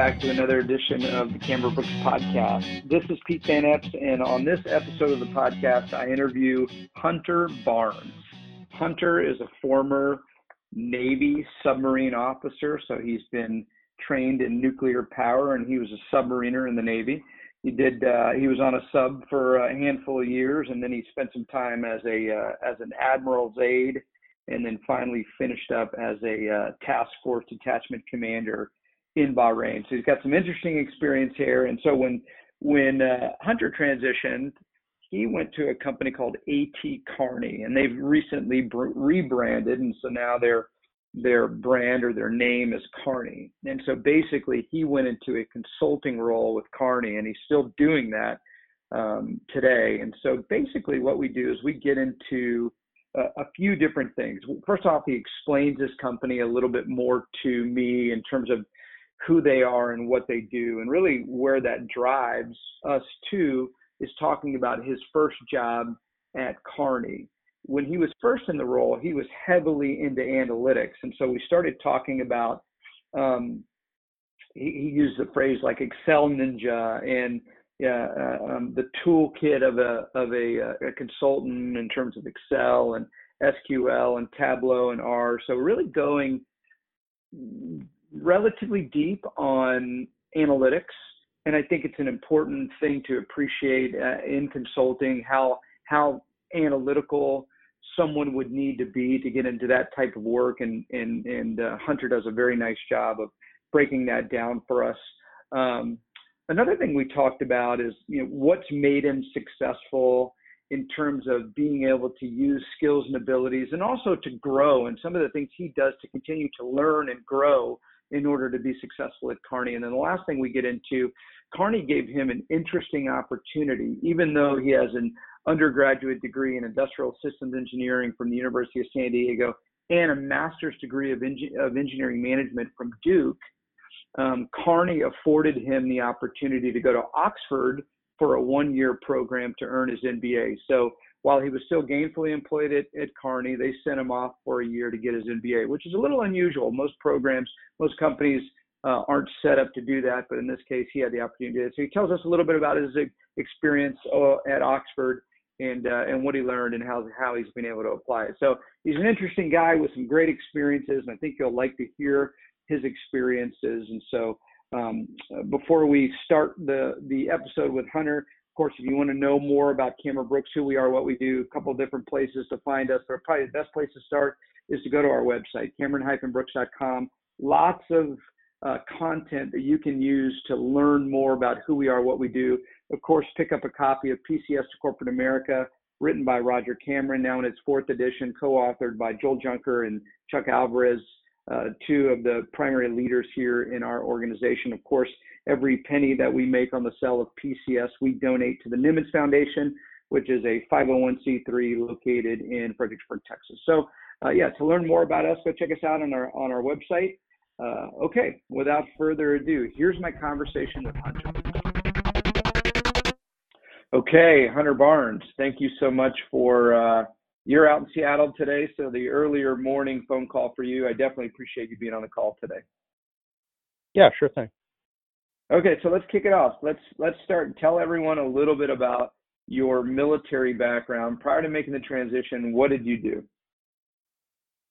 back to another edition of the Cameron Brooks podcast. This is Pete Van Epps, and on this episode of the podcast, I interview Hunter Barnes. Hunter is a former Navy submarine officer, so he's been trained in nuclear power, and he was a submariner in the Navy. He did. Uh, he was on a sub for a handful of years, and then he spent some time as a uh, as an admiral's aide, and then finally finished up as a uh, task force detachment commander in Bahrain. So he's got some interesting experience here. And so when when uh, Hunter transitioned, he went to a company called AT Kearney, and they've recently br- rebranded, and so now their their brand or their name is Kearney. And so basically, he went into a consulting role with Kearney, and he's still doing that um, today. And so basically, what we do is we get into a, a few different things. First off, he explains his company a little bit more to me in terms of who they are and what they do. And really, where that drives us to is talking about his first job at Kearney. When he was first in the role, he was heavily into analytics. And so we started talking about, um, he, he, used the phrase like Excel Ninja and uh, um, the toolkit of a of a, uh, a, consultant in terms of Excel and SQL and Tableau and R. So really going relatively deep on analytics, and I think it's an important thing to appreciate uh, in consulting how how analytical someone would need to be to get into that type of work. And and and uh, Hunter does a very nice job of breaking that down for us. Um, another thing we talked about is you know what's made him successful in terms of being able to use skills and abilities and also to grow and some of the things he does to continue to learn and grow in order to be successful at Kearney. And then the last thing we get into, Kearney gave him an interesting opportunity, even though he has an undergraduate degree in industrial systems engineering from the University of San Diego and a master's degree of, of engineering management from Duke. Um, Kearney afforded him the opportunity to go to Oxford for a one year program to earn his MBA. So while he was still gainfully employed at, at Kearney, they sent him off for a year to get his MBA, which is a little unusual. Most programs, most companies uh, aren't set up to do that, but in this case, he had the opportunity to. So he tells us a little bit about his experience uh, at Oxford and uh, and what he learned and how how he's been able to apply it. So he's an interesting guy with some great experiences, and I think you'll like to hear his experiences. And so um, before we start the the episode with Hunter, course, if you want to know more about Cameron Brooks, who we are, what we do, a couple different places to find us, but probably the best place to start is to go to our website, cameron-brooks.com. Lots of uh, content that you can use to learn more about who we are, what we do. Of course, pick up a copy of PCS to Corporate America, written by Roger Cameron, now in its fourth edition, co-authored by Joel Junker and Chuck Alvarez, uh, two of the primary leaders here in our organization. Of course, every penny that we make on the sale of PCS, we donate to the Nimitz Foundation, which is a 501c3 located in Fredericksburg, Texas. So, uh, yeah, to learn more about us, go check us out on our on our website. Uh, okay, without further ado, here's my conversation with Hunter. Okay, Hunter Barnes, thank you so much for. You're out in Seattle today, so the earlier morning phone call for you. I definitely appreciate you being on the call today. Yeah, sure thing. Okay, so let's kick it off. Let's let's start. Tell everyone a little bit about your military background. Prior to making the transition, what did you do?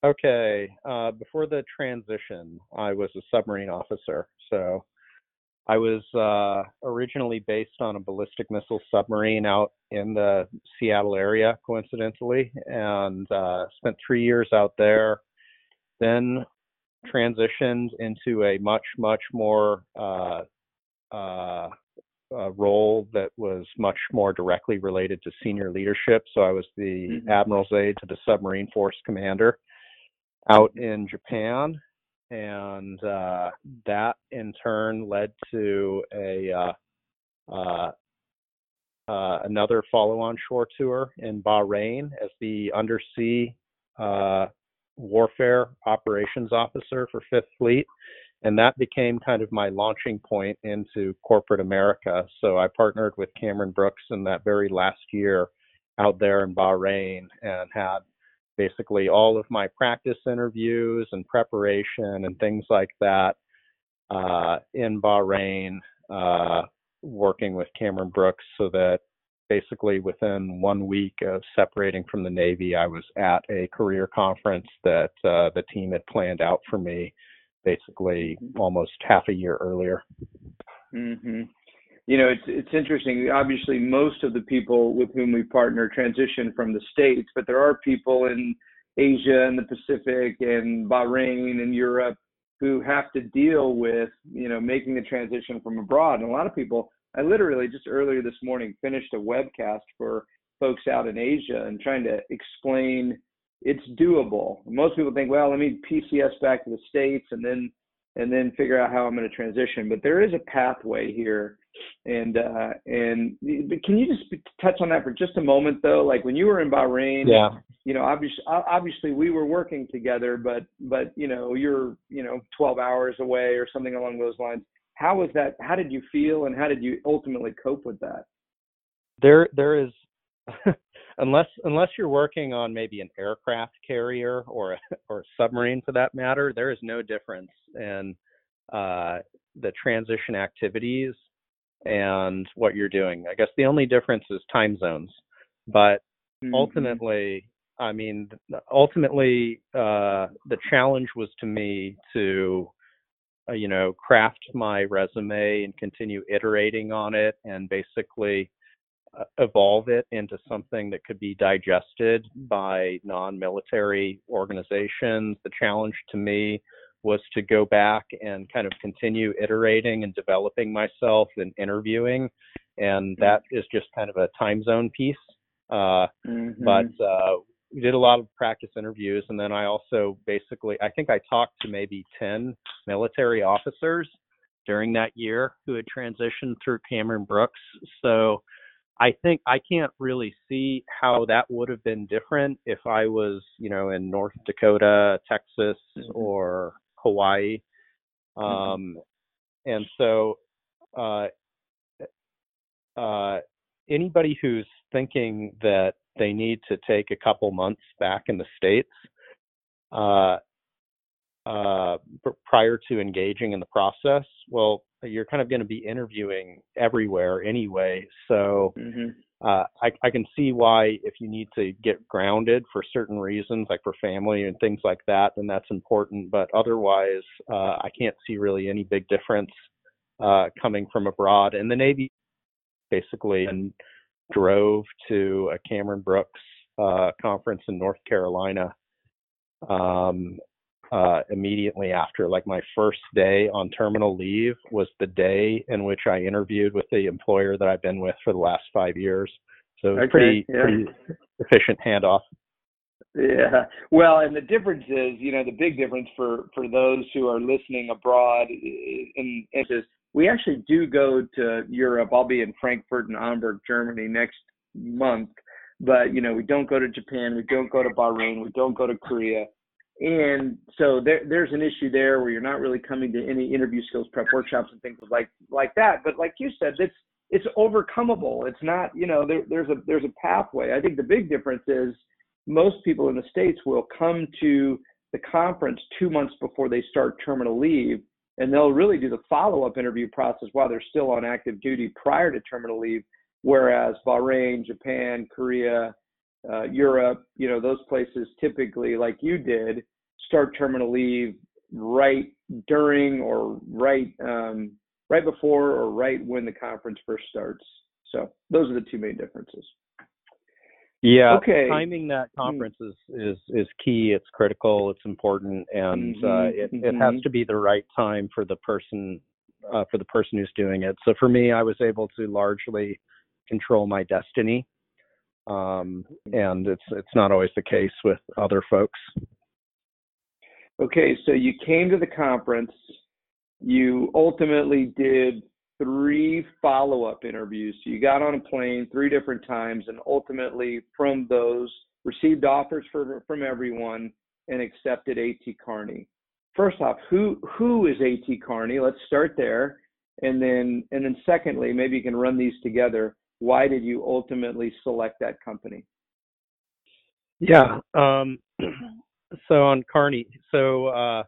Okay, uh, before the transition, I was a submarine officer. So I was uh, originally based on a ballistic missile submarine out in the Seattle area, coincidentally, and uh, spent three years out there. Then transitioned into a much, much more uh, uh, role that was much more directly related to senior leadership. So I was the mm-hmm. admiral's aide to the submarine force commander out in Japan, and uh, that in turn led to a uh, uh, uh another follow-on shore tour in Bahrain as the undersea uh, warfare operations officer for Fifth Fleet and that became kind of my launching point into corporate America. So I partnered with Cameron Brooks in that very last year out there in Bahrain and had basically all of my practice interviews and preparation and things like that uh, in Bahrain, uh, working with Cameron Brooks, so that basically within one week of separating from the Navy, I was at a career conference that uh, the team had planned out for me, basically almost half a year earlier. Mm-hmm. You know, it's it's interesting. Obviously, most of the people with whom we partner transition from the states, but there are people in Asia and the Pacific and Bahrain and Europe who have to deal with you know making the transition from abroad. And a lot of people, I literally just earlier this morning finished a webcast for folks out in Asia and trying to explain it's doable. Most people think, well, let me PCS back to the states and then and then figure out how I'm going to transition. But there is a pathway here, and uh, and can you just touch on that for just a moment, though? Like when you were in Bahrain, yeah, you know, obviously, obviously we were working together, but but you know, you're you know 12 hours away or something along those lines. How was that? How did you feel, and how did you ultimately cope with that? There, there is. unless unless you're working on maybe an aircraft carrier or a, or a submarine for that matter, there is no difference in uh, the transition activities and what you're doing. I guess the only difference is time zones, but mm-hmm. ultimately, I mean, ultimately, uh, the challenge was to me to, uh, you know, craft my resume and continue iterating on it and basically evolve it into something that could be digested by non-military organizations. The challenge to me was to go back and kind of continue iterating and developing myself and interviewing, and mm-hmm. that is just kind of a time zone piece. Uh, mm-hmm. But uh, we did a lot of practice interviews, and then I also basically, I think I talked to maybe 10 military officers during that year who had transitioned through Cameron Brooks. So I think I can't really see how that would have been different if I was, you know, in North Dakota, Texas, mm-hmm. or Hawaii. Mm-hmm. Um, and so, uh, uh, anybody who's thinking that they need to take a couple months back in the states uh, uh, prior to engaging in the process, well, you're kind of going to be interviewing everywhere anyway. So mm-hmm. uh, I, I can see why if you need to get grounded for certain reasons, like for family and things like that, then that's important. But otherwise, uh, I can't see really any big difference uh, coming from abroad. And the Navy basically and drove to a Cameron Brooks uh, conference in North Carolina. Um, uh, immediately after. Like my first day on terminal leave was the day in which I interviewed with the employer that I've been with for the last five years. So it was okay, pretty yeah. pretty efficient handoff. Yeah. Well, and the difference is, you know, the big difference for for those who are listening abroad and is we actually do go to Europe. I'll be in Frankfurt and Hamburg, Germany next month. But you know, we don't go to Japan, we don't go to Bahrain, we don't go to Korea and so there, there's an issue there where you're not really coming to any interview skills prep workshops and things like like that. But like you said, it's it's overcomeable. It's not, you know, there, there's a there's a pathway. I think the big difference is most people in the states will come to the conference two months before they start terminal leave, and they'll really do the follow up interview process while they're still on active duty prior to terminal leave. Whereas Bahrain, Japan, Korea, uh, Europe, you know, those places typically, like you did, start terminal leave right during or right um, right before or right when the conference first starts. So those are the two main differences. Yeah, okay. timing that hmm. conference is, is is key. It's critical. It's important, and mm-hmm. uh, it mm-hmm. it has mm-hmm. to be the right time for the person uh, for the person who's doing it. So for me, I was able to largely control my destiny um, and it's it's not always the case with other folks. Okay, so you came to the conference. You ultimately did three follow-up interviews. So you got on a plane three different times, and ultimately from those received offers for, from everyone and accepted AT Kearney. First off, who who is AT Kearney? Let's start there, and then and then secondly, maybe you can run these together why did you ultimately select that company? Yeah. Um, so on Kearney, so uh,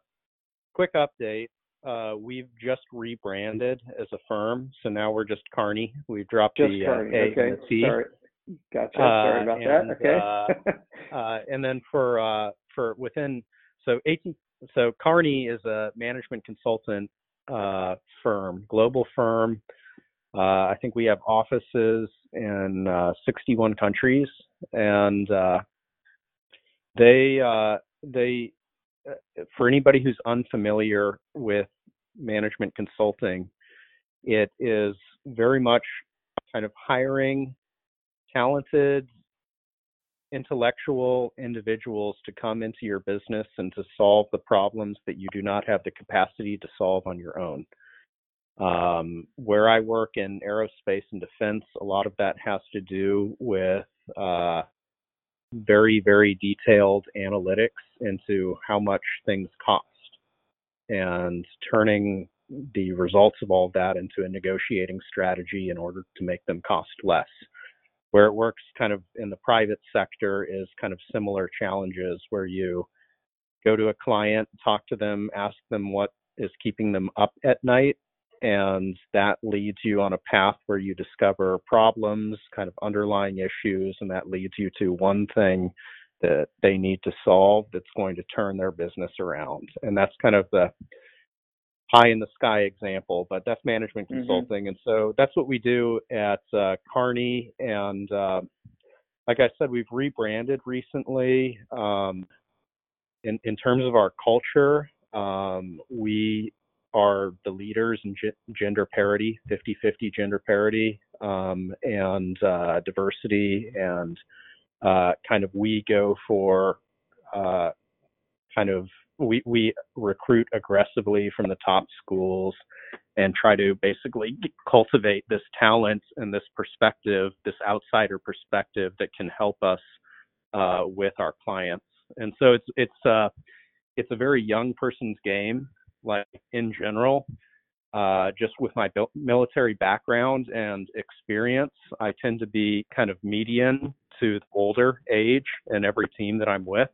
quick update. uh, we've just rebranded as a firm, so now we're just Kearney. We've dropped Just the uh, A okay. and the T. Sorry. Gotcha. Sorry Uh, about and, that. Okay. uh, and then for uh, for within so 18 so Kearney is a management consultant uh, firm, global firm. Uh, I think we have offices in uh, 61 countries, and uh, they uh, they for anybody who's unfamiliar with management consulting, it is very much kind of hiring talented intellectual individuals to come into your business and to solve the problems that you do not have the capacity to solve on your own. Um, where I work in aerospace and defense, a lot of that has to do with uh, very, very detailed analytics into how much things cost and turning the results of all that into a negotiating strategy in order to make them cost less. Where it works kind of in the private sector is kind of similar challenges where you go to a client, talk to them, ask them what is keeping them up at night, and that leads you on a path where you discover problems, kind of underlying issues, and that leads you to one thing that they need to solve that's going to turn their business around. And that's kind of the high in the sky example, but that's management Mhm. consulting. And so that's what we do at uh, Kearney. And uh, like I said, we've rebranded recently. Um, in, in terms of our culture, um, we are the leaders in ge- gender parity, 50 50 gender parity, um, and uh, diversity. And uh, kind of we go for uh, kind of we we recruit aggressively from the top schools and try to basically cultivate this talent and this perspective, this outsider perspective that can help us uh, with our clients. And so it's it's uh, it's a very young person's game, like in general. Uh, just with my military background and experience, I tend to be kind of median to the older age in every team that I'm with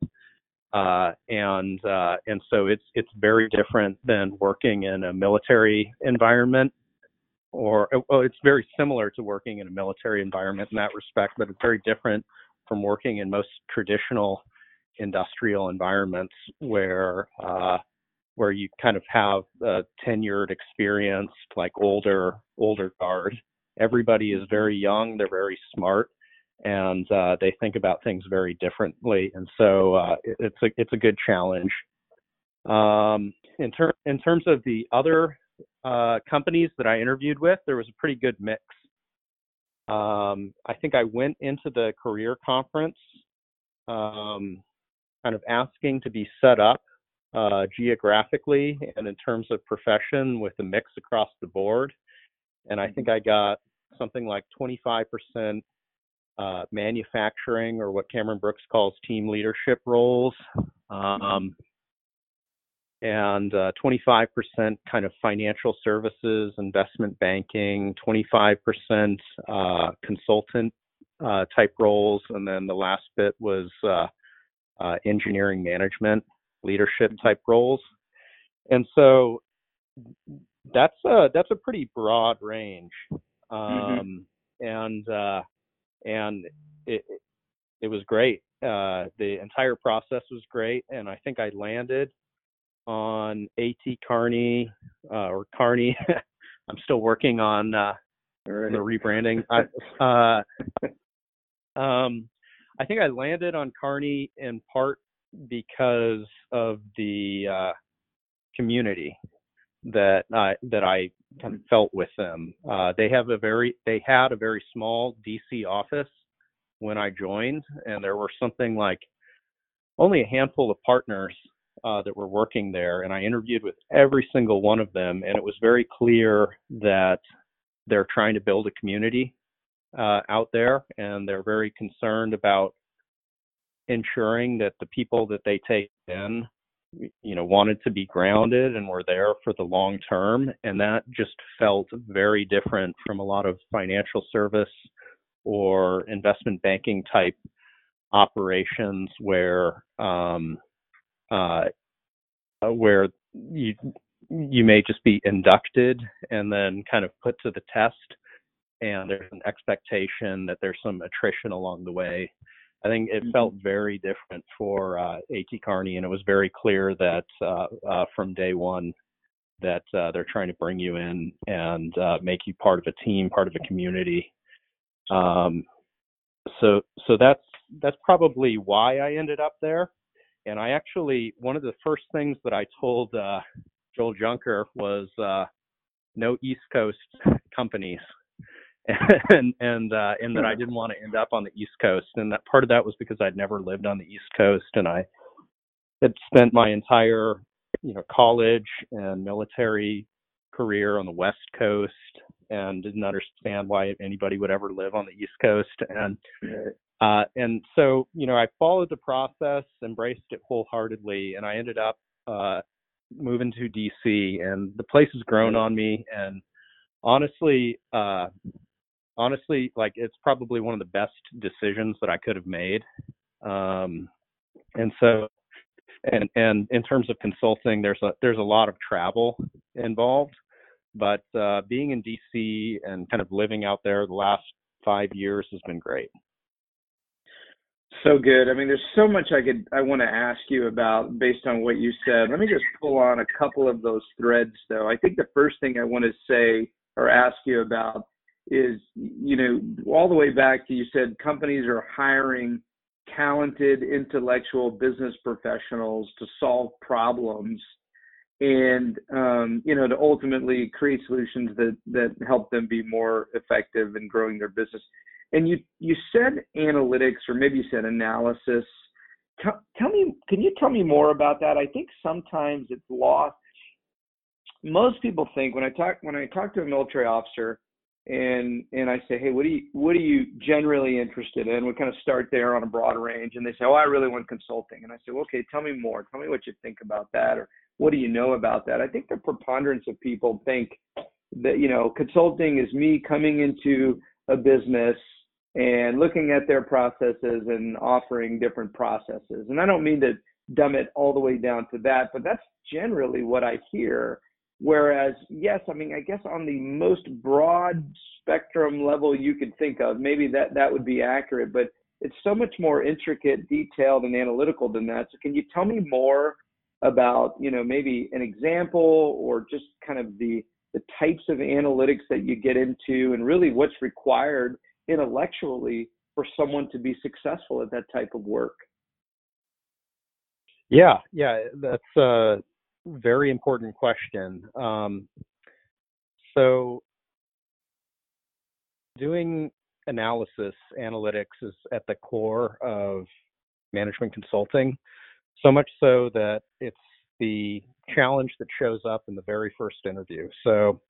uh, and uh, and so it's it's very different than working in a military environment, or well, it's very similar to working in a military environment in that respect, but it's very different from working in most traditional industrial environments where uh, where you kind of have a tenured, experienced, like older older guard. Everybody is very young. They're very smart and uh, they think about things very differently. And so uh, it, it's a it's a good challenge. Um, in, ter- in terms of the other uh, companies that I interviewed with, there was a pretty good mix. Um, I think I went into the career conference um, kind of asking to be set up uh, geographically and in terms of profession with a mix across the board. And I think I got something like 25% uh, manufacturing or what Cameron Brooks calls team leadership roles, um, and uh, 25% kind of financial services, investment banking, 25% uh, consultant uh, type roles, and then the last bit was uh, uh, engineering management, leadership type roles. And so that's a that's a pretty broad range. Um, and uh, and it it was great. Uh, the entire process was great, and I think I landed on AT Kearney uh, or Kearney. I'm still working on uh, Alrighty. the rebranding. I, uh, um, I think I landed on Kearney in part because of the uh, community that I that I kind of felt with them. Uh, they have a very they had a very small DC office when I joined, and there were something like only a handful of partners uh, that were working there, and I interviewed with every single one of them, and it was very clear that they're trying to build a community uh, out there, and they're very concerned about ensuring that the people that they take in you know wanted to be grounded and were there for the long term and that just felt very different from a lot of financial service or investment banking type operations where um, uh, where you you may just be inducted and then kind of put to the test, and there's an expectation that there's some attrition along the way. I think it felt Mm-hmm. very different for uh, AT Kearney, and it was very clear that uh, uh, from day one that uh, they're trying to bring you in and uh, make you part of a team, part of a community. Um, so, so that's that's probably why I ended up there. And I actually one of the first things that I told uh, Joel Junker was uh, no East Coast companies and and uh, and that I didn't want to end up on the East Coast, and that part of that was because I'd never lived on the East Coast, and I had spent my entire you know college and military career on the West Coast, and didn't understand why anybody would ever live on the East Coast, and uh, and so you know I followed the process, embraced it wholeheartedly, and I ended up uh, moving to DC, and the place has grown on me, and honestly. Uh, honestly like it's probably one of the best decisions that i could have made um and so and and in terms of consulting there's a there's a lot of travel involved but uh being in dc and kind of living out there the last five years has been great So good. I mean, there's so much I could I want to ask you about based on what you said. Let me just pull on a couple of those threads, though. I think the first thing I want to say or ask you about is, you know, all the way back to you said companies are hiring talented intellectual business professionals to solve problems and um, you know to ultimately create solutions that that help them be more effective in growing their business. And you you said analytics or maybe you said analysis. Tell, tell me can you tell me more about that? I think sometimes it's lost. Most people think when i talk when i talk to a military officer and and i say hey what do you what are you generally interested in we kind of start there on a broad range and they say oh i really want consulting and i say well, okay tell me more tell me what you think about that or what do you know about that i think the preponderance of people think that you know consulting is me coming into a business and looking at their processes and offering different processes. And I don't mean to dumb it all the way down to that, but that's generally what I hear. Whereas, yes, I mean, I guess on the most broad spectrum level you could think of, maybe that that would be accurate, but it's so much more intricate, detailed, and analytical than that. So, can you tell me more about, you know, maybe an example or just kind of the the types of analytics that you get into, and really what's required intellectually for someone to be successful at that type of work? Yeah, yeah, that's a very important question. Um, so, doing analysis, analytics is at the core of management consulting, so much so that it's the challenge that shows up in the very first interview. So,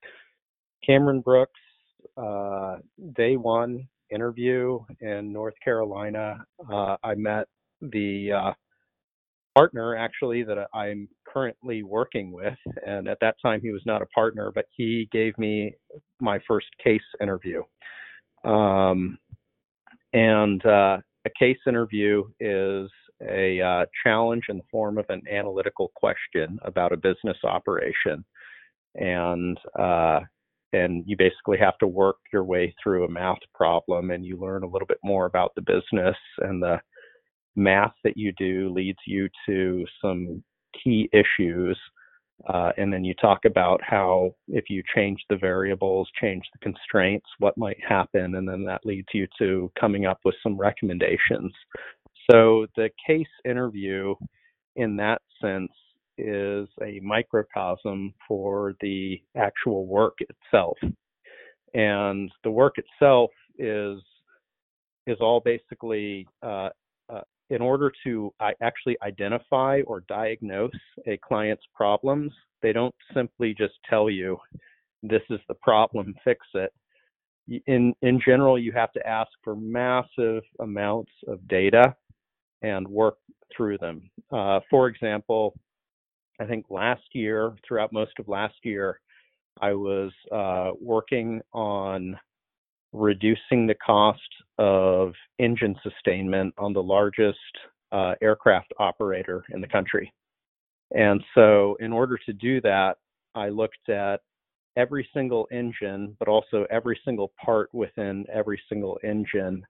Cameron Brooks, uh, day one interview in North Carolina, uh, I met the uh, partner actually that I'm currently working with. And at that time, he was not a partner, but he gave me my first case interview. Um, and uh, a case interview is a uh, challenge in the form of an analytical question about a business operation. And uh, and you basically have to work your way through a math problem and you learn a little bit more about the business and the math that you do leads you to some key issues uh, and then you talk about how if you change the variables change the constraints what might happen and then that leads you to coming up with some recommendations so the case interview in that sense is a microcosm for the actual work itself. And the work itself is is all basically uh, in order to actually identify or diagnose a client's problems. They don't simply just tell you this is the problem, fix it. In in general, you have to ask for massive amounts of data and work through them. Uh, for example, I think last year, throughout most of last year, I was uh, working on reducing the cost of engine sustainment on the largest uh, aircraft operator in the country. And so, in order to do that, I looked at every single engine, but also every single part within every single engine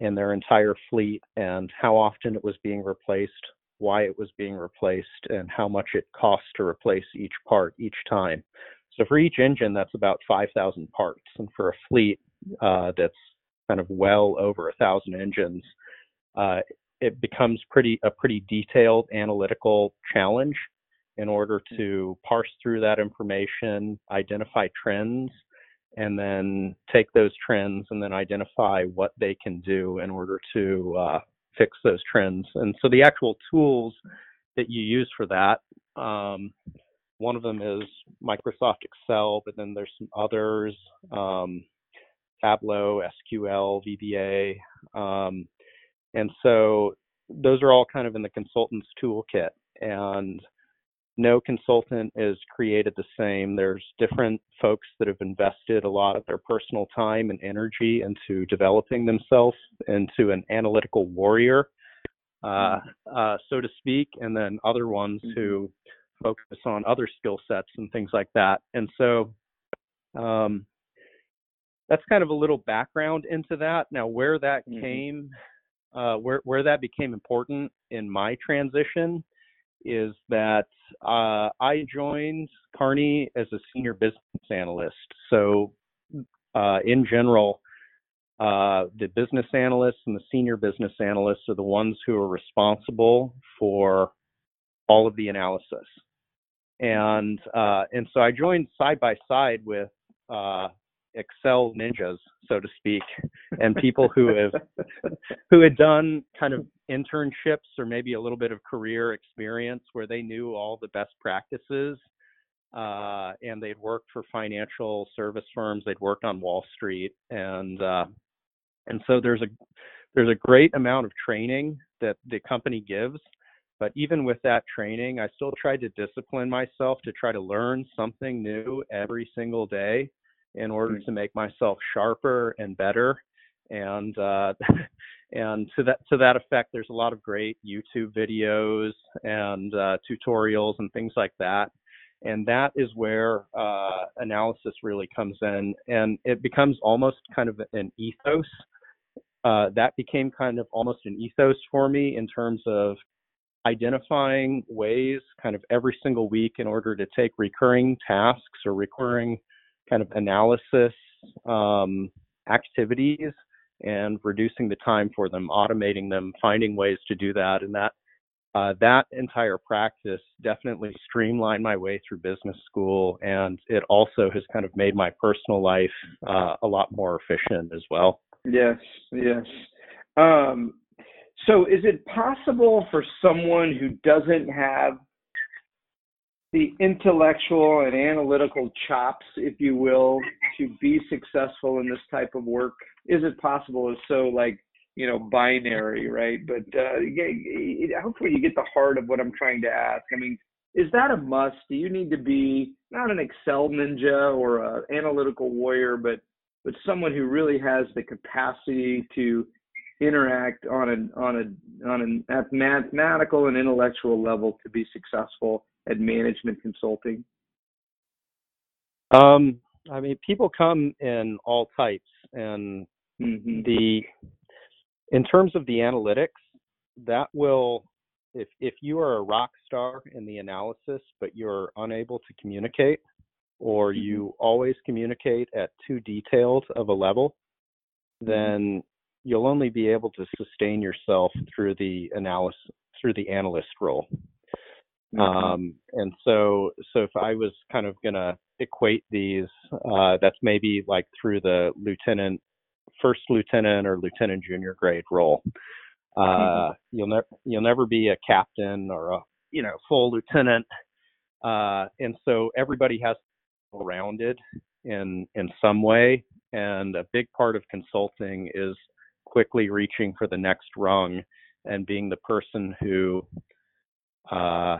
in their entire fleet and how often it was being replaced, why it was being replaced, and how much it cost to replace each part each time. So for each engine, that's about 5,000 parts, and for a fleet uh, that's kind of well over a thousand engines, uh, it becomes pretty a pretty detailed analytical challenge in order to parse through that information, identify trends, and then take those trends and then identify what they can do in order to uh, fix those trends. And so the actual tools that you use for that, um, one of them is Microsoft Excel, but then there's some others, um, Tableau, SQL, VBA. Um, and so those are all kind of in the consultant's toolkit. And no consultant is created the same. There's different folks that have invested a lot of their personal time and energy into developing themselves into an analytical warrior, uh, uh, so to speak, and then other ones mm-hmm. who focus on other skill sets and things like that. And so um, that's kind of a little background into that. Now, where that mm-hmm. came, uh, where where that became important in my transition is that uh, I joined Kearney as a senior business analyst. So, uh, in general, uh, the business analysts and the senior business analysts are the ones who are responsible for all of the analysis. And uh, and so I joined side by side with uh, Excel ninjas, so to speak, and people who have who had done kind of internships or maybe a little bit of career experience where they knew all the best practices uh, and they'd worked for financial service firms they'd worked on wall street and uh, and so there's a there's a great amount of training that the company gives but even with that training i still tried to discipline myself to try to learn something new every single day in order mm. to make myself sharper and better. And uh, and to that to that effect there's a lot of great youtube videos and uh, tutorials and things like that. And that is where uh, analysis really comes in. And it becomes almost kind of an ethos. Uh, that became kind of almost an ethos for me in terms of identifying ways kind of every single week in order to take recurring tasks or recurring kind of analysis um, activities and reducing the time for them, automating them, finding ways to do that, and that uh, that entire practice definitely streamlined my way through business school, and it also has kind of made my personal life uh, a lot more efficient as well. Yes, yes. Um, so, is it possible for someone who doesn't have the intellectual and analytical chops, if you will, to be successful in this type of work? Is it possible? Is so like you know binary, right? But uh, hopefully you get the heart of what I'm trying to ask. I mean, is that a must? Do you need to be not an Excel ninja or an analytical warrior, but but someone who really has the capacity to interact on a on a on a mathematical and intellectual level to be successful at management consulting? Um, I mean, people come in all types, and mm-hmm. the in terms of the analytics, that will if if you are a rock star in the analysis, but you're unable to communicate, or mm-hmm. you always communicate at too detailed of a level, mm-hmm. then you'll only be able to sustain yourself through the analysis through the analyst role. Mm-hmm. Um, and so, so if I was kind of gonna equate these, uh, that's maybe like through the lieutenant, first lieutenant or lieutenant junior grade role. Uh, mm-hmm. You'll never you'll never be a captain or a you know full lieutenant. Uh, and so everybody has to be rounded in in some way. And a big part of consulting is quickly reaching for the next rung and being the person who uh,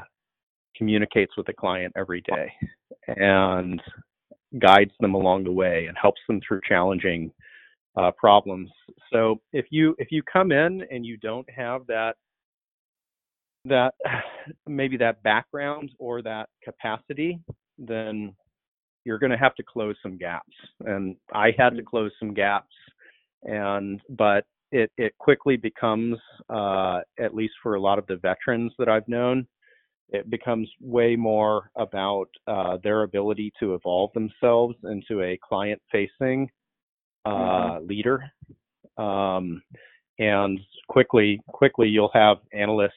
communicates with the client every day and guides them along the way and helps them through challenging uh, problems. So if you if you come in and you don't have that that maybe that background or that capacity, then you're going to have to close some gaps. And I had to close some gaps, and but it it quickly becomes, uh, at least for a lot of the veterans that I've known, it becomes way more about uh, their ability to evolve themselves into a client-facing uh, mm-hmm. leader. Um, and quickly, quickly, you'll have analysts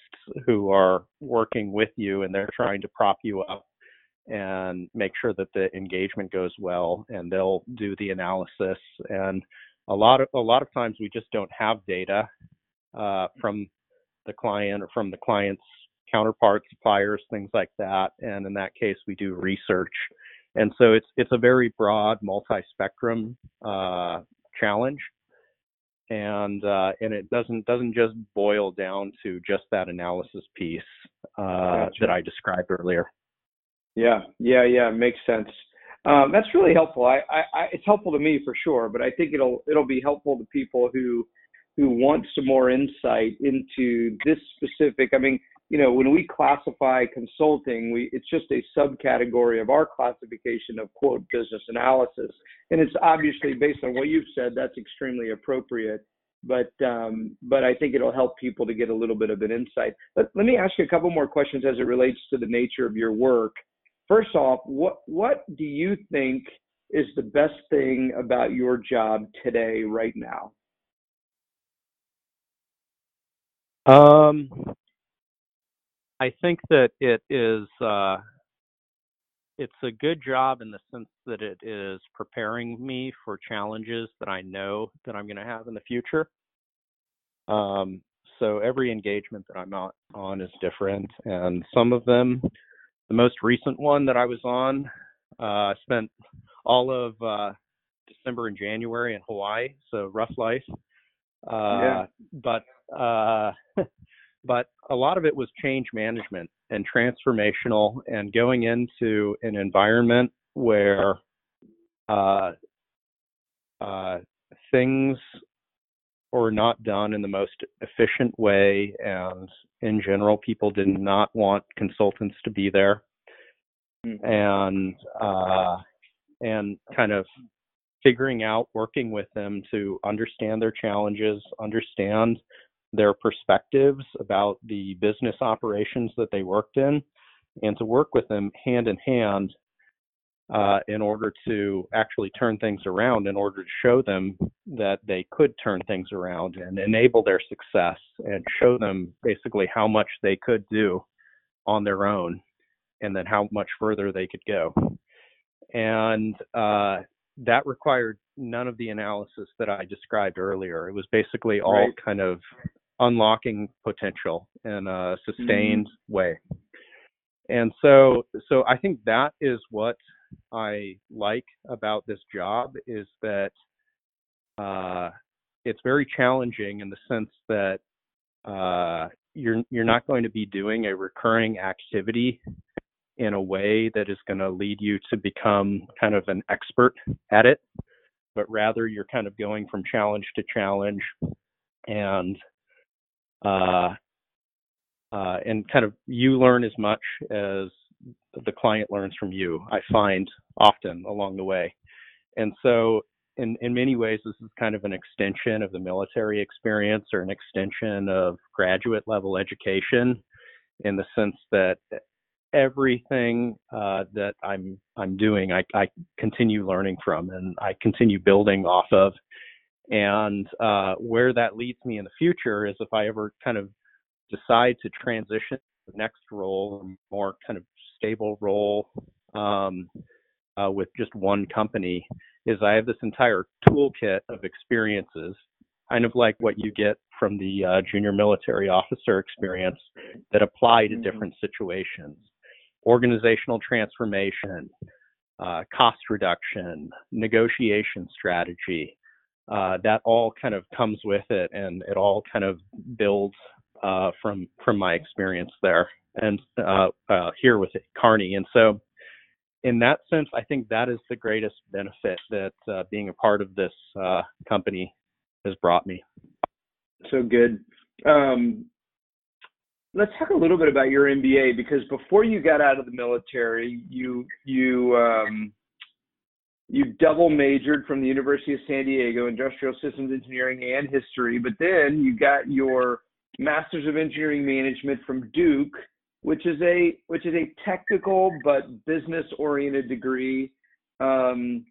who are working with you, and they're trying to prop you up and make sure that the engagement goes well and they'll do the analysis and a lot of a lot of times we just don't have data uh, from the client or from the client's counterpart suppliers things like that and in that case we do research and so it's it's a very broad multi-spectrum uh, challenge and uh, and it doesn't doesn't just boil down to just that analysis piece uh, gotcha. that I described earlier. Yeah, yeah, yeah, makes sense. Um, that's really helpful. I, I, I, it's helpful to me for sure, but I think it'll it'll be helpful to people who who want some more insight into this specific. I mean, you know, when we classify consulting, we it's just a subcategory of our classification of quote business analysis, and it's obviously based on what you've said. That's extremely appropriate but um, but I think it'll help people to get a little bit of an insight. But let me ask you a couple more questions as it relates to the nature of your work first off, what what do you think is the best thing about your job today, right now? Um, I think that it is. Uh, it's a good job in the sense that it is preparing me for challenges that I know that I'm going to have in the future. Um, so every engagement that I'm on is different, and some of them the most recent one that I was on, uh, I spent all of uh, December and January in Hawaii, so rough life. Uh, yeah. But uh, but a lot of it was change management and transformational, and going into an environment where uh, uh, things were not done in the most efficient way, and in general, people did not want consultants to be there, mm-hmm. and uh, and kind of figuring out, working with them to understand their challenges, understand their perspectives about the business operations that they worked in, and to work with them hand in hand uh, in order to actually turn things around, in order to show them that they could turn things around and enable their success and show them basically how much they could do on their own and then how much further they could go. And uh, that required none of the analysis that I described earlier. It was basically all right. kind of unlocking potential in a sustained mm-hmm. way. And so so I think that is what I like about this job is that uh, it's very challenging in the sense that uh, you're you're not going to be doing a recurring activity in a way that is going to lead you to become kind of an expert at it, but rather you're kind of going from challenge to challenge and uh, uh, and kind of you learn as much as the client learns from you, I find often along the way. And so, in, in many ways, this is kind of an extension of the military experience or an extension of graduate level education in the sense that everything uh, that I'm I'm doing, I, I continue learning from and I continue building off of. And uh, where that leads me in the future is if I ever kind of decide to transition the next role, or more kind of stable role um, uh, with just one company is I have this entire toolkit of experiences, kind of like what you get from the uh, junior military officer experience that apply to mm-hmm. different situations. Organizational transformation, uh, cost reduction, negotiation strategy, uh, that all kind of comes with it and it all kind of builds uh, from from my experience there and uh, uh, here with Kearney. And so, in that sense, I think that is the greatest benefit that uh, being a part of this uh, company has brought me. So good. Um, let's talk a little bit about your MBA because before you got out of the military, you you um, you double majored from the University of San Diego, industrial systems engineering and history, but then you got your Masters of Engineering Management from Duke, which is a which is a technical but business oriented degree. Um,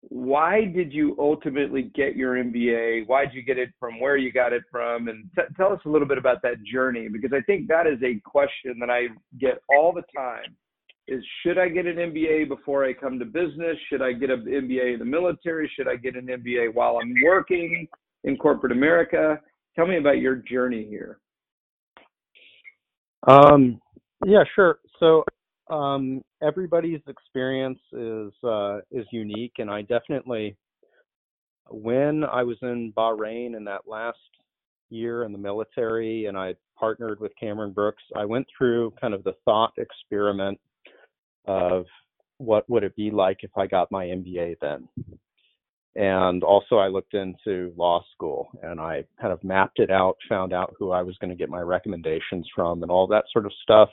why did you ultimately get your MBA? Why did you get it from where you got it from? And t- tell us a little bit about that journey because I think that is a question that I get all the time is should I get an MBA before I come to business? Should I get an MBA in the military? Should I get an MBA while I'm working in corporate America? Tell me about your journey here. Um, yeah, sure. So um, everybody's experience is uh, is unique, and I definitely, when I was in Bahrain in that last year in the military, and I partnered with Cameron Brooks, I went through kind of the thought experiment of what would it be like if I got my MBA then. And also, I looked into law school and I kind of mapped it out, found out who I was going to get my recommendations from, and all that sort of stuff.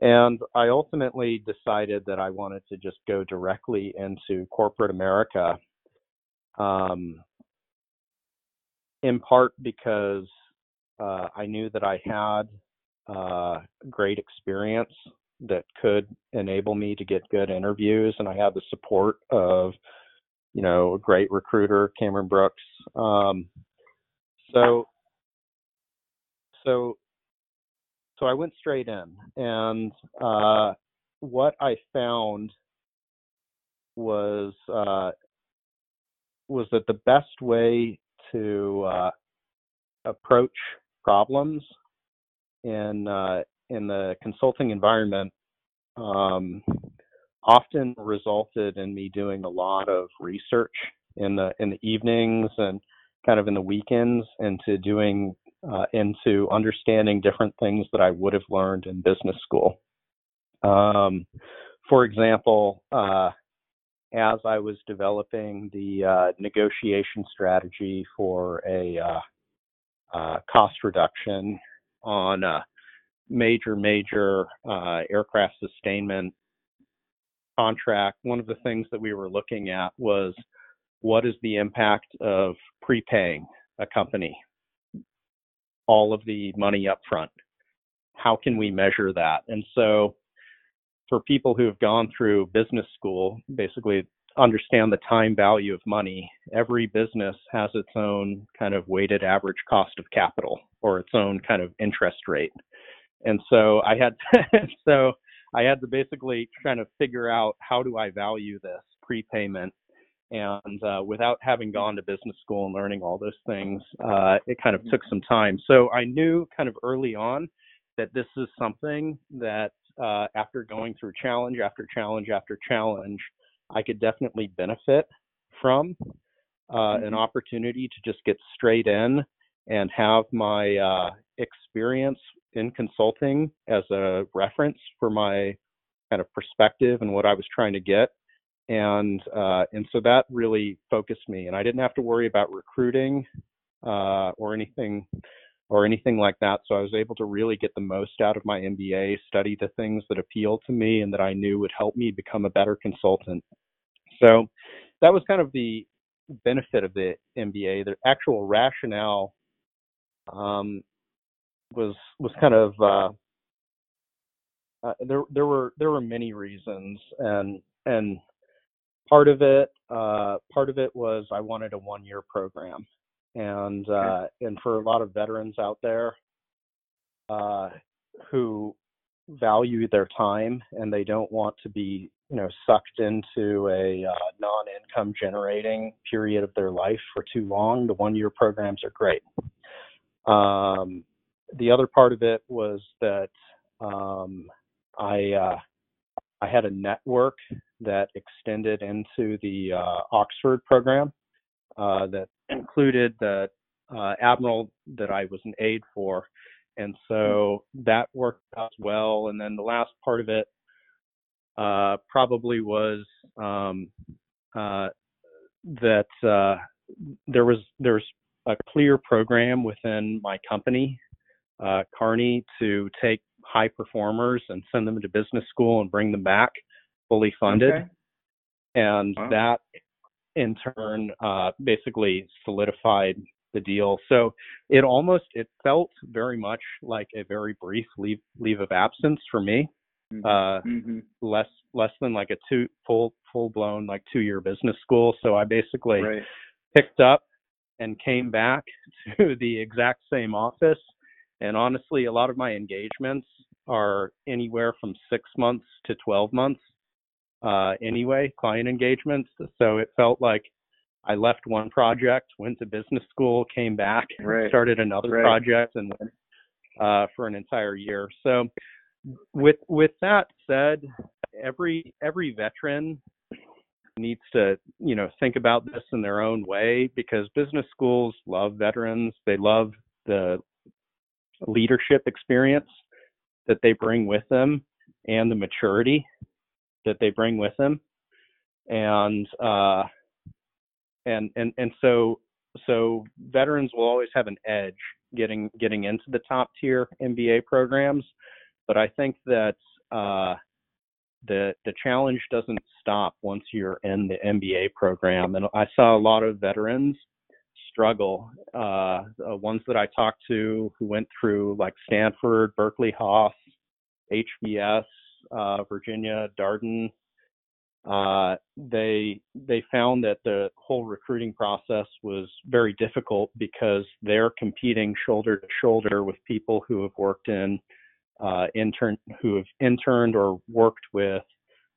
And I ultimately decided that I wanted to just go directly into corporate America, um, in part because uh, I knew that I had uh, great experience that could enable me to get good interviews, and I had the support of, you know, a great recruiter, Cameron Brooks. Um, so, so so I went straight in, and uh, what I found was uh, was that the best way to uh, approach problems in uh, in the consulting environment um, often resulted in me doing a lot of research in the in the evenings and kind of in the weekends into doing uh, into understanding different things that I would have learned in business school. Um, for example, uh, as I was developing the uh, negotiation strategy for a uh, uh, cost reduction on a major, major uh, aircraft sustainment contract, one of the things that we were looking at was what is the impact of prepaying a company all of the money up front. How can we measure that? And so, for people who have gone through business school, basically understand the time value of money, every business has its own kind of weighted average cost of capital or its own kind of interest rate. And so I had so I had to basically kind of figure out how do I value this prepayment and uh, without having gone to business school and learning all those things, uh, it kind of mm-hmm. took some time. So I knew kind of early on that this is something that uh, after going through challenge after challenge after challenge, I could definitely benefit from uh, mm-hmm. an opportunity to just get straight in and have my uh, experience in consulting as a reference for my kind of perspective and what I was trying to get. And uh, and so that really focused me and i didn't have to worry about recruiting uh, or anything or anything like that. So i was able to really get the most out of my mba study the things that appealed to me and that i knew would help me become a better consultant. So that was kind of the benefit of the mba the actual rationale um, was was kind of uh, uh, there there were there were many reasons and and part of it uh, part of it was I wanted a one year program, and uh, and for a lot of veterans out there uh, who value their time and they don't want to be you know sucked into a uh, non-income generating period of their life for too long the one year programs are great. Um, the other part of it was that um, i uh, i had a network that extended into the uh, Oxford program uh, that included the uh, admiral that I was an aide for. And so that worked out well. And then the last part of it uh, probably was um, uh, that uh, there was there's a clear program within my company uh, Kearney to take high performers and send them to business school and bring them back fully funded. Okay. And Wow. that in turn uh, basically solidified the deal. So it almost it felt very much like a very brief leave leave of absence for me. Uh, hmm less less than like a two full full blown like two year business school. So I basically Right. picked up and came back to the exact same office. And honestly, a lot of my engagements are anywhere from six months to 12 months uh, anyway, client engagements. So it felt like I left one project, went to business school, came back, Right. started another Right. project, and went uh, for an entire year. So with with that said, every every veteran needs to you know think about this in their own way because business schools love veterans they love the leadership experience that they bring with them and the maturity that they bring with them and uh and and and so so veterans will always have an edge getting getting into the top tier MBA programs but I think that uh the the challenge doesn't stop once you're in the MBA program. And I saw a lot of veterans struggle. Uh, the ones that I talked to who went through like Stanford, Berkeley Haas, HBS, uh, Virginia, Darden, uh, they they found that the whole recruiting process was very difficult because they're competing shoulder to shoulder with people who have worked in uh, intern who have interned or worked with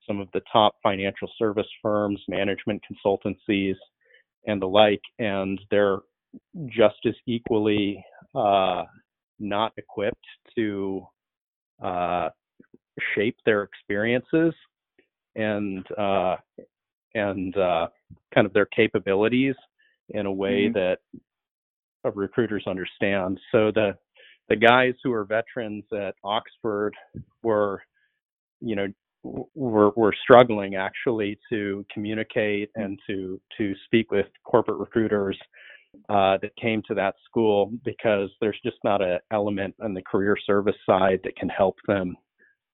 some of the top financial service firms, management consultancies, and the like, and they're just as equally uh, not equipped to uh, shape their experiences and uh, and uh, kind of their capabilities in a way Mhm. that uh, recruiters understand. So the the guys who are veterans at Oxford were, you know, were were struggling actually to communicate and to to speak with corporate recruiters uh, that came to that school because there's just not an element on the career service side that can help them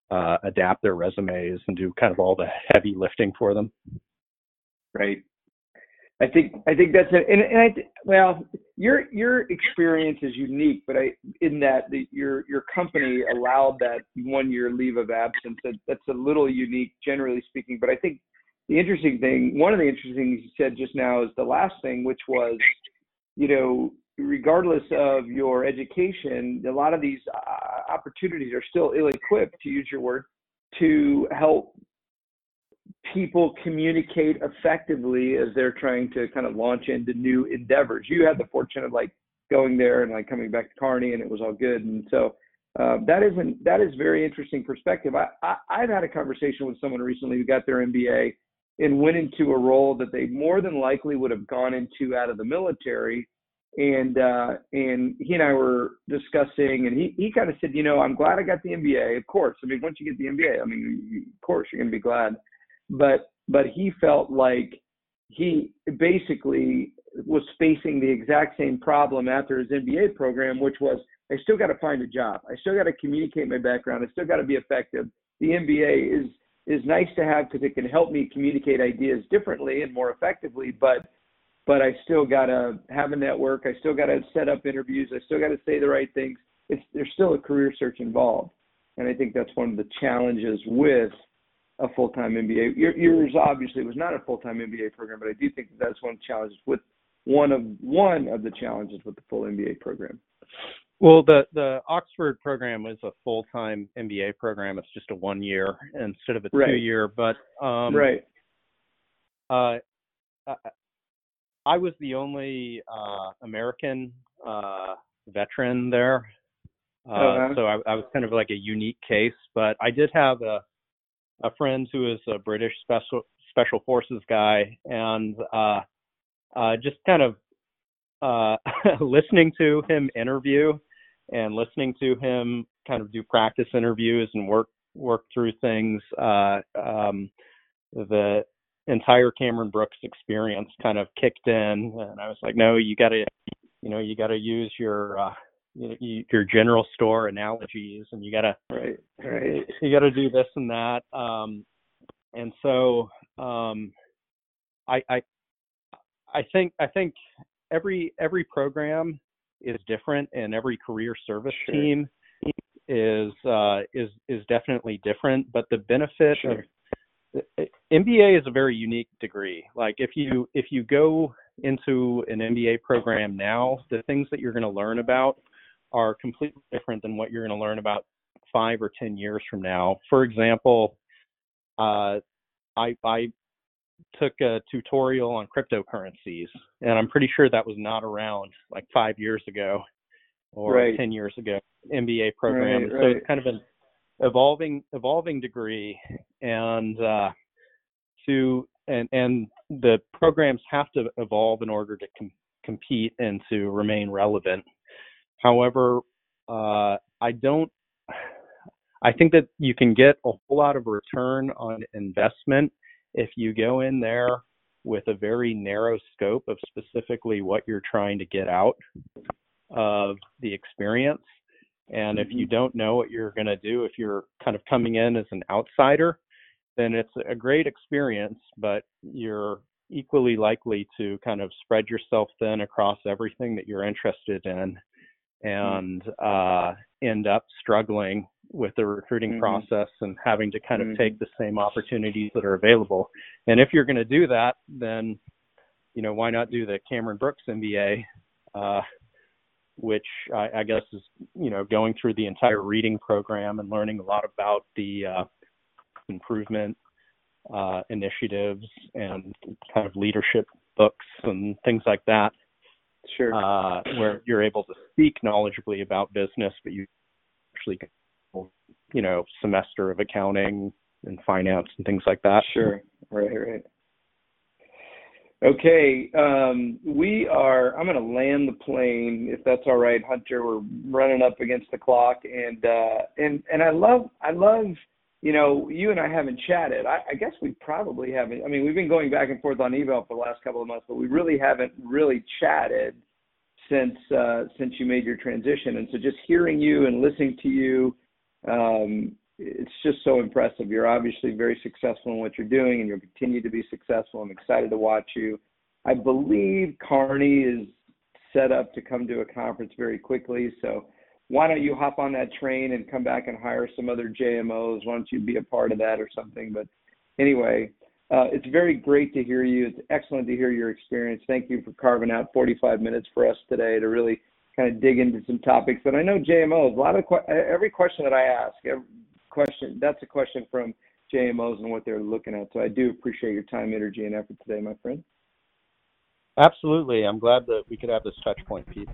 uh, adapt their resumes and do kind of all the heavy lifting for them. Right. I think I think that's it. And, and I well, your your experience is unique, but I in that the, your your company allowed that one year leave of absence. That, that's a little unique, generally speaking. But I think the interesting thing, one of the interesting things you said just now, is the last thing, which was, you know, regardless of your education, a lot of these uh, opportunities are still ill-equipped, to use your word, to help people communicate effectively as they're trying to kind of launch into new endeavors. You had the fortune of like going there and like coming back to Kearney and it was all good. And so uh, that isn't that is very interesting perspective. I, I I've had a conversation with someone recently who got their MBA and went into a role that they more than likely would have gone into out of the military. And uh, and he and I were discussing, and he he kind of said, you know, I'm glad I got the MBA. Of course, I mean, once you get the MBA, I mean, of course you're going to be glad but but he felt like he basically was facing the exact same problem after his MBA program, which was I still got to find a job. I still got to communicate my background. I still got to be effective. The MBA is is nice to have because it can help me communicate ideas differently and more effectively, but but I still got to have a network. I still got to set up interviews. I still got to say the right things. It's there's still a career search involved, and I think that's one of the challenges with a full-time MBA. Your, yours obviously was not a full-time MBA program, but I do think that that's one of the challenges with one of one of the challenges with the full MBA program. Well, the the Oxford program is a full time MBA program. It's just a one year instead of a Right. two year. But um, right. uh, I, I was the only uh, American uh, veteran there, uh, Uh-huh. so I, I was kind of like a unique case. But I did have a a friend who is a British special special forces guy, and uh, uh, just kind of uh, listening to him interview and listening to him kind of do practice interviews and work work through things. Uh, um, the entire Cameron Brooks experience kind of kicked in, and I was like, no, you got to, you know, you got to use your uh, you, your general store analogies, and you gotta right, right. You gotta do this and that. Um, and so um, I, I I think I think every every program is different, and every career service sure. team is uh, is is definitely different. But the benefit sure. of MBA is a very unique degree. Like if you if you go into an MBA program now, the things that you're going to learn about are completely different than what you're going to learn about five or ten years from now. For example, uh, I I took a tutorial on cryptocurrencies, and I'm pretty sure that was not around like five years ago or right. ten years ago. MBA program, right, so right. it's kind of an evolving evolving degree, and uh, to and and the programs have to evolve in order to com- compete and to remain relevant. However, uh, I don't. I think that you can get a whole lot of return on investment if you go in there with a very narrow scope of specifically what you're trying to get out of the experience. And if you mm-hmm. don't know what you're going to do, if you're kind of coming in as an outsider, then it's a great experience, but you're equally likely to kind of spread yourself thin across everything that you're interested in. And uh, end up struggling with the recruiting mm-hmm. process and having to kind of mm-hmm. take the same opportunities that are available. And if you're going to do that, then you know why not do the Cameron Brooks MBA, uh, which I, I, guess is you know going through the entire reading program and learning a lot about the uh, improvement uh, initiatives and kind of leadership books and things like that. Sure. Uh, where you're able to speak knowledgeably about business, but you actually you know, semester of accounting and finance and things like that. Sure. Right, right. Okay, um, we are. I'm going to land the plane, if that's all right, Hunter. We're running up against the clock, and uh, and and I love, I love, you know, you and I haven't chatted. I, I guess we probably haven't. I mean, we've been going back and forth on email for the last couple of months, but we really haven't really chatted since uh, since you made your transition. And so, just hearing you and listening to you, um, it's just so impressive. You're obviously very successful in what you're doing, and you'll continue to be successful. I'm excited to watch you. I believe Kearney is set up to come to a conference very quickly. So why don't you hop on that train and come back and hire some other JMOs? Why don't you be a part of that or something? But anyway, uh, it's very great to hear you. It's excellent to hear your experience. Thank you for carving out 45 minutes for us today to really kind of dig into some topics. But I know JMOs, a lot of every question that I ask, every question that's a question from JMOs and what they're looking at. So I do appreciate your time, energy, and effort today, my friend. Absolutely. I'm glad that we could have this touch point, Pete.